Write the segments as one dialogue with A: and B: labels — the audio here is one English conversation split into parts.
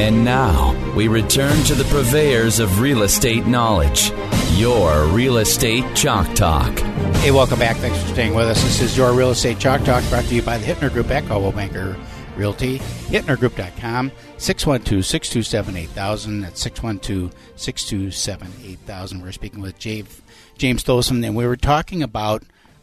A: And now we return to the purveyors of real estate knowledge, your Real Estate Chalk Talk.
B: Hey, welcome back. Thanks for staying with us. This is your Real Estate Chalk Talk brought to you by the Hittner Group at Coldwell Banker Realty. HittnerGroup.com, 612 627 8000. That's 612 627 8000. We're speaking with James, Dosen, and we were talking about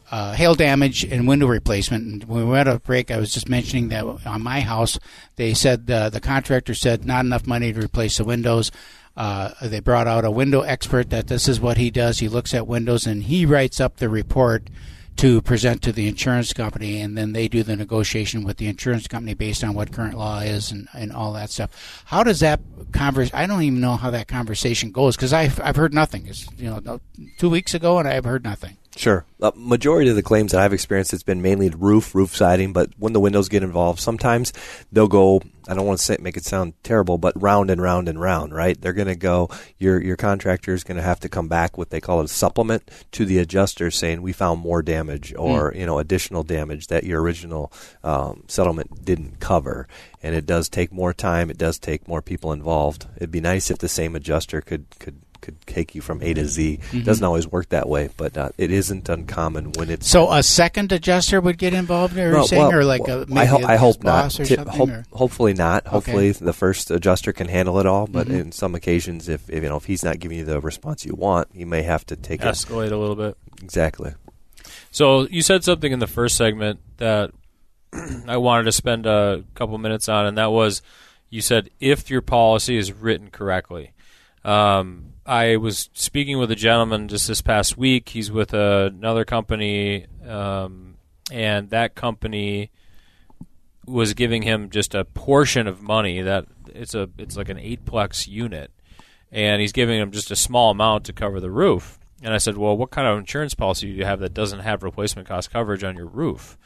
B: uh, hail damage and window replacement. And when we went a break, I was just mentioning that on my house, they said uh, the contractor said not enough money to replace the windows. Uh, they brought out a window expert that this is what he does. He looks at windows and he writes up the report to present to the insurance company, and then they do the negotiation with the insurance company based on what current law is and, and all that stuff. How does that converse? I don't even know how that conversation goes because I've I've heard nothing. It's you know two weeks ago and I've heard nothing.
C: Sure. Uh, majority of the claims that I've experienced, it's been mainly roof, roof siding. But when the windows get involved, sometimes they'll go. I don't want to say make it sound terrible, but round and round and round. Right? They're going to go. Your your contractor is going to have to come back with they call it a supplement to the adjuster, saying we found more damage or mm. you know additional damage that your original um, settlement didn't cover. And it does take more time. It does take more people involved. It'd be nice if the same adjuster could could could take you from A to Z. Mm-hmm. Doesn't always work that way, but uh, it isn't uncommon when it's.
B: So a second adjuster would get involved, or, saying, well, or like a, maybe I,
C: ho-
B: I
C: hope
B: not.
C: Tip, hope, hopefully not. Hopefully okay. the first adjuster can handle it all. But mm-hmm. in some occasions, if, if, you know if he's not giving you the response you want, you may have to take
D: escalate
C: it.
D: a little bit.
C: Exactly.
D: So you said something in the first segment that I wanted to spend a couple minutes on, and that was you said if your policy is written correctly. Um, I was speaking with a gentleman just this past week. He's with another company, um, and that company was giving him just a portion of money. That it's a it's like an eightplex unit, and he's giving him just a small amount to cover the roof. And I said, "Well, what kind of insurance policy do you have that doesn't have replacement cost coverage on your roof?"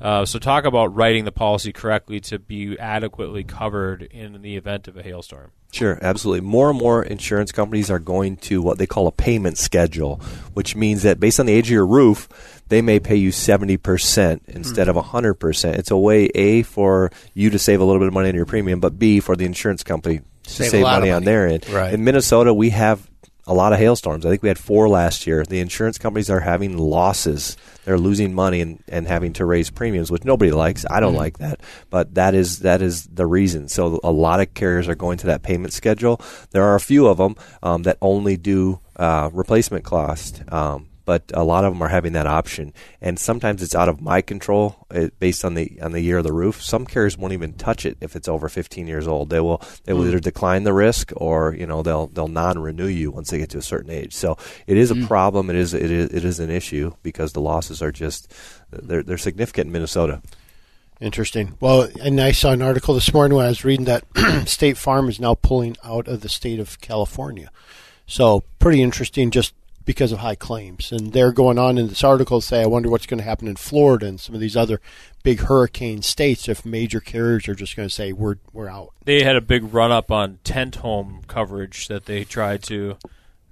D: Uh, so talk about writing the policy correctly to be adequately covered in the event of a hailstorm.
C: Sure, absolutely. More and more insurance companies are going to what they call a payment schedule, which means that based on the age of your roof, they may pay you 70% instead mm. of 100%. It's a way, A, for you to save a little bit of money on your premium, but B, for the insurance company to
B: save,
C: save money,
B: money,
C: on their end.
B: Right.
C: In Minnesota, we have a lot of hailstorms. I think we had four last year. The insurance companies are having losses. They're losing money and, and having to raise premiums, which nobody likes. I don't mm-hmm. like that, but that is that is the reason. So a lot of carriers are going to that payment schedule. There are a few of them um, that only do uh, replacement cost. Um, but a lot of them are having that option, and sometimes it's out of my control uh, based on the on the year of the roof. Some carriers won't even touch it if it's over 15 years old. They will they will mm. either decline the risk or you know they'll they'll non-renew you once they get to a certain age. So it is mm. a problem. It is it is it is an issue because the losses are just they're they're significant in Minnesota.
E: Interesting. Well, and I saw an article this morning when I was reading that State Farm is now pulling out of the state of California. So pretty interesting. Just because of high claims. And they're going on in this article to say, I wonder what's going to happen in Florida and some of these other big hurricane states if major carriers are just going to say, we're, we're out.
D: They had a big run up on tent home coverage that they tried to.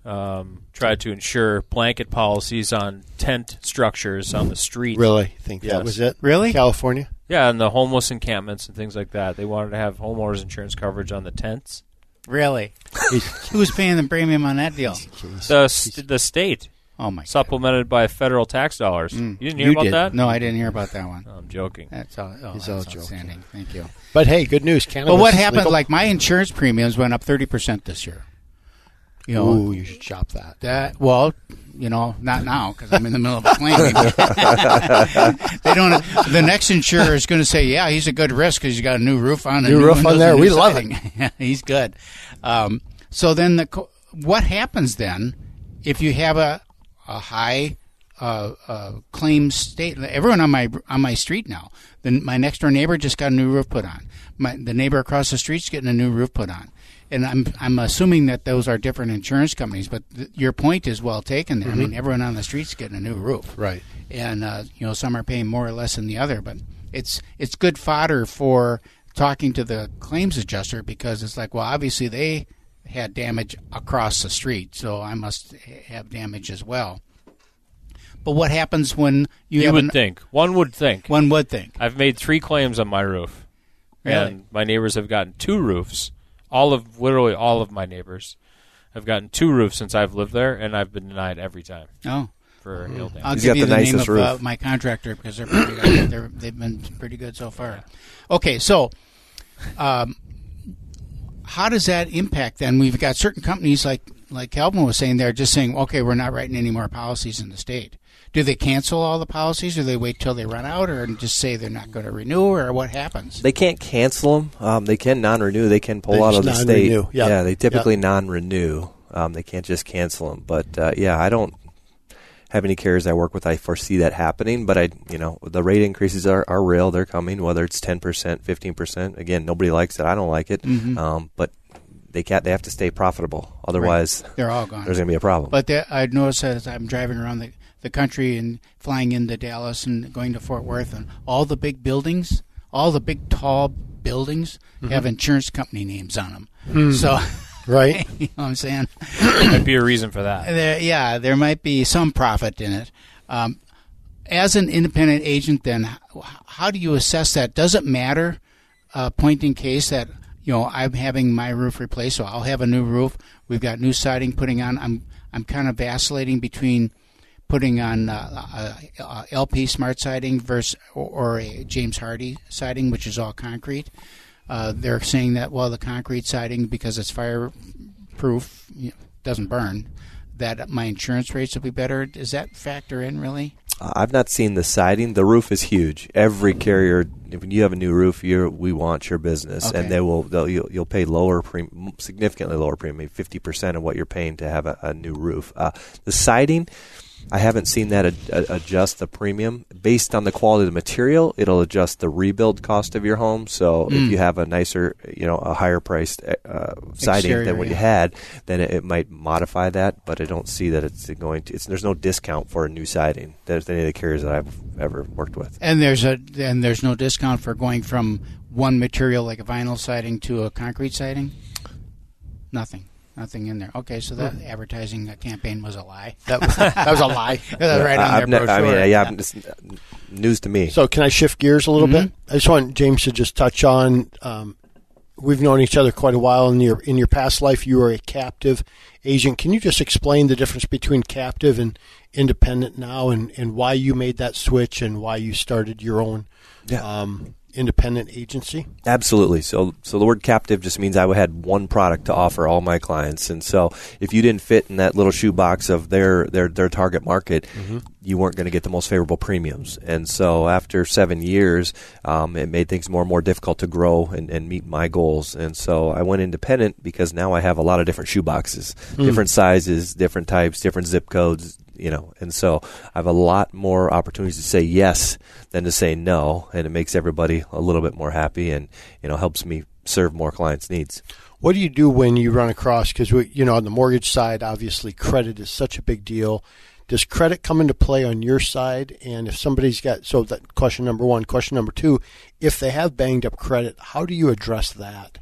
D: Um, tried to insure blanket policies on tent structures on the street.
E: Really? Think yes. that was it?
B: Really?
E: California?
D: Yeah, and the homeless encampments and things like that. They wanted to have homeowners insurance coverage on the tents.
B: Really? Who's paying the premium on that deal?
D: The st- the state
B: Oh my!
D: supplemented by federal tax dollars.
B: Mm.
D: You didn't hear about
E: did.
D: that?
B: No, I didn't hear about that one.
D: Oh, I'm joking.
B: That's all. Oh,
E: He's
B: that's
E: all joking.
B: outstanding. Thank you.
E: But hey, good news. Cannabis
B: But what
E: is
B: happened?
E: legal.
B: Like my insurance premiums went up thirty percent this year. You know
E: Ooh, you should shop that.
B: that. Well, you know, not now because I'm in the middle of a claim. they don't. The next insurer is going to say, "Yeah, he's a good risk because he's got a new roof on. and
E: New roof on there. We love
B: siding." Yeah, he's good. Um, so then, the what happens then if you have a a high uh, uh, claims state. Everyone on my on my street now. Then my next door neighbor just got a new roof put on. My the neighbor across the street's getting a new roof put on. And I'm I'm assuming that those are different insurance companies, but th- your point is well taken. There. I mean, everyone on the street's getting a new roof,
E: Right.
B: and uh, you know some are paying more or less than the other, but it's it's good fodder for talking to the claims adjuster because it's like, well, obviously they had damage across the street, so I must have damage as well. But what happens when you,
D: You
B: have
D: would
B: an-
D: think. One would think.
B: One would think.
D: I've made three claims on my roof,
B: Really?
D: and my neighbors have gotten two roofs. All of literally all of my neighbors have gotten two roofs since I've lived there, and I've been denied every time
B: Oh,
D: for hail damage.
B: I'll
C: He's
B: give
C: got
B: you
C: the
B: the, name
C: nicest
B: of uh, my contractor because they're pretty good. They're, they've been pretty good so far. Okay, so um, how does that impact then? We've got certain companies like like Calvin was saying they're just saying, okay, we're not writing any more policies in the state. Do they cancel all the policies, or they wait till they run out, or just say they're not going to renew, or what happens?
C: They can't cancel them. Um, they can non-renew. They can pull
E: They
C: out of the state.
E: Yep.
C: Yeah, they typically
E: Yep.
C: non-renew. Um, they can't just cancel them. But uh, yeah, I don't have any carriers I work with. I foresee that happening. But I, you know, the rate increases are, are real. They're coming. Whether it's ten percent, fifteen percent. Again, nobody likes it. I don't like it.
B: Mm-hmm.
C: Um, but they can't. They have to stay profitable. Otherwise,
B: They're all gone.
C: there's going to be a problem.
B: But there, I noticed as I'm driving around the, the country and flying into Dallas and going to Fort Worth, and all the big buildings, all the big tall buildings have insurance company names on them. So,
E: Right.
B: you know what I'm saying?
D: there might be a reason for that.
B: There, yeah, there might be some profit in it. Um, as an independent agent, then, how do you assess that? Does it matter, uh, point in case that you know I'm having my roof replaced, so I'll have a new roof. We've got new siding putting on. I'm I'm kind of vacillating between putting on uh, uh, uh, LP smart siding versus or, or a James Hardie siding, which is all concrete. Uh, they're saying that well, the concrete siding because it's fireproof, you know, doesn't burn. That my insurance rates will be better. Does that factor in really?
C: I've not seen the siding. The roof is huge. Every carrier, if you have a new roof, you we want your business,
B: Okay.
C: and they will. They'll, you'll, you'll pay lower, premium, significantly lower premium, maybe fifty percent of what you're paying to have a, a new roof. Uh, the siding, I haven't seen that ad, ad- adjust the premium based on the quality of the material. It'll adjust the rebuild cost of your home. So if you have a nicer, you know, a higher priced uh, siding
B: Exterior,
C: than what you had, then it, it might modify that. But I don't see that it's going to. It's, there's no discount for a new siding. There's any of the carriers that I've ever worked with.
B: And there's a and there's no discount for going from one material like a vinyl siding to a concrete siding. Nothing, nothing in there. Okay, so that advertising uh, campaign was a lie.
E: That was, that was a lie.
B: That's right on
C: I've
B: their
C: ne- I
B: brochure.
C: mean, yeah, I'm just, news to me.
E: So can I shift gears a little bit? I just want James to just touch on. Um, we've known each other quite a while. In your in your past life, you were a captive agent. Can you just explain the difference between captive and independent now, and, and why you made that switch, and why you started your own
C: Yeah.
E: um, independent agency?
C: Absolutely. So, so the word captive just means I had one product to offer all my clients, and so if you didn't fit in that little shoebox of their their their target market, you weren't going to get the most favorable premiums. And so, after seven years, um, it made things more and more difficult to grow and, and meet my goals. And so, I went independent because now I have a lot of different shoeboxes, different sizes, different types, different zip codes. You know, and so I have a lot more opportunities to say yes than to say no, and it makes everybody a little bit more happy, and you know helps me serve more clients' needs.
E: What do you do when you run across? Because you know, on the mortgage side, obviously credit is such a big deal. Does credit come into play on your side? And if somebody's got so that question number one, question number two, if they have banged up credit, how do you address that?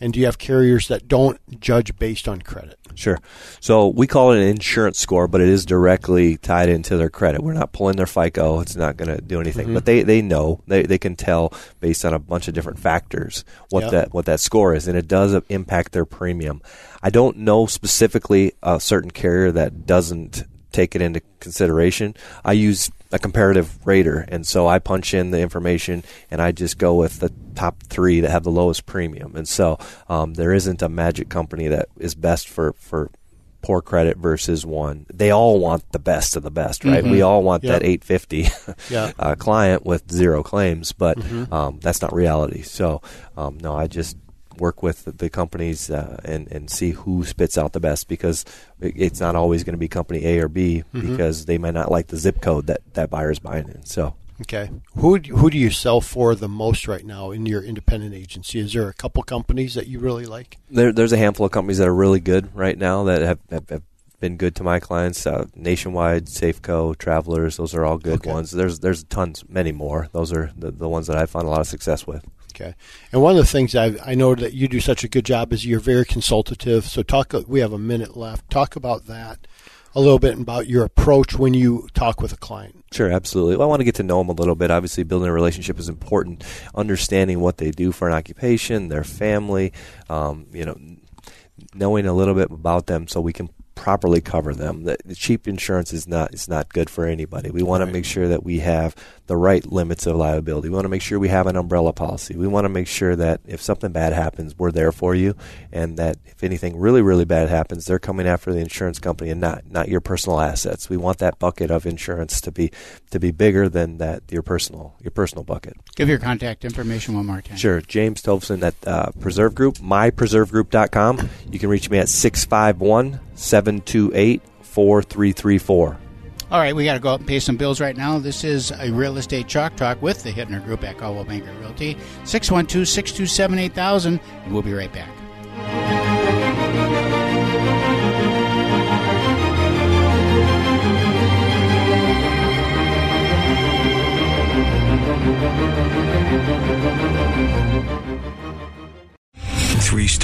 E: And do you have carriers that don't judge based on credit?
C: Sure. So we call it an insurance score, but it is directly tied into their credit. We're not pulling their FICO. It's not going to do anything. But mm-hmm. they, they know they, they can tell based on a bunch of different factors what
E: Yep.
C: that what that score is, and it does impact their premium. I don't know specifically a certain carrier that doesn't take it into consideration. I use a comparative rater, and so I punch in the information and I just go with the top three that have the lowest premium. And so um, there isn't a magic company that is best for for poor credit versus one. They all want the best of the best, right? We all want
E: Yeah.
C: that 850
E: Yeah.
C: uh, client with zero claims, but um, that's not reality. So um, no, I just work with the companies uh, and and see who spits out the best because it's not always going to be company A or B
E: Mhm.
C: because they might not like the zip code that that buyer is buying in. So.
E: Okay. Who do- who do you sell for the most right now in your independent agency? Is there a couple companies that you really like?
C: There, there's a handful of companies that are really good right now that have, have, have been good to my clients. Uh, Nationwide, Safeco, Travelers, those are all good
E: Okay.
C: ones. There's there's tons, many more. Those are the, the ones that I found a lot of success with.
E: Okay. And one of the things I've, I know that you do such a good job is you're very consultative. So talk. We have a minute left. Talk about that a little bit about your approach when you talk with a client.
C: Sure, absolutely. Well, I want to get to know them a little bit. Obviously, building a relationship is important. Understanding what they do for an occupation, their family, um, you know, knowing a little bit about them so we can properly cover them. The, the cheap insurance is not is not good for anybody. We want to make sure that we have the right limits of liability. We want to make sure we have an umbrella policy. We want to make sure that if something bad happens, we're there for you, and that if anything really really bad happens, they're coming after the insurance company and not not your personal assets. We want that bucket of insurance to be to be bigger than that your personal your personal bucket.
B: Give your contact information one more time.
C: Sure. James Tovson at uh, Preserve Group, mypreservegroup.com. You can reach me at 651 728 4334.
B: All right, we got to go up and pay some bills right now. This is a real estate chalk talk with the Hittner Group at Coldwell Banker Realty. 612 627 8000. And we'll be right back.